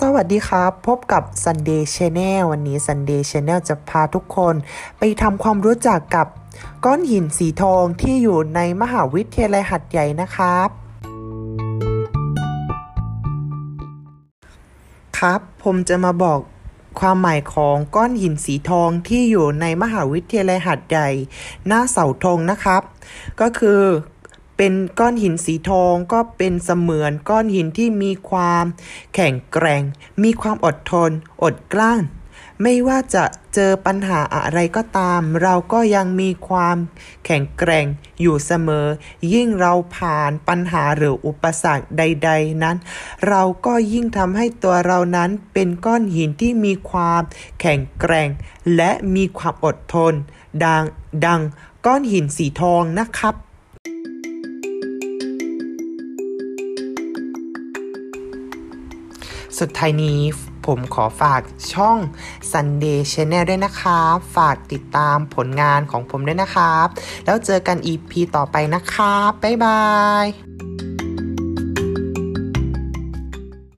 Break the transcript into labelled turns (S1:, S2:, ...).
S1: สวัสดีครับ พบกับ Sunday Channel วันนี้ Sunday Channel จะพาทุกคนไปทำความรู้จักกับก้อนหินสีทองที่อยู่ในมหาวิทยาลัยหัดใหญ่นะครับ ครับ ผมจะมาบอกความหมายของก้อนหินสีทองที่อยู่ในมหาวิทยาลัยหัดใหญ่ หน้าเสาธงนะครับ ก็คือ เป็นก้อนหินสีทองก็เป็นเสมือนก้อนหินที่มีความแข็งแกร่ง มีความอดทน อดกลั้น ไม่ว่าจะเจอปัญหาอะไรก็ตาม เราก็ยังมีความแข็งแกร่งอยู่เสมอ ยิ่งเราผ่านปัญหาหรืออุปสรรคใด ๆ นั้น เราก็ยิ่งทำให้ตัวเรานั้นเป็นก้อนหินที่มีความแข็งแกร่ง และมีความอดทน ดังดังก้อนหินสีทองนะครับ สุดท้ายนี้ผมขอฝากช่อง Sunday Channel ด้วยนะครับ ฝากติดตามผลงานของผมด้วยนะครับ แล้วเจอกัน EP ต่อไปนะครับ บ๊ายบาย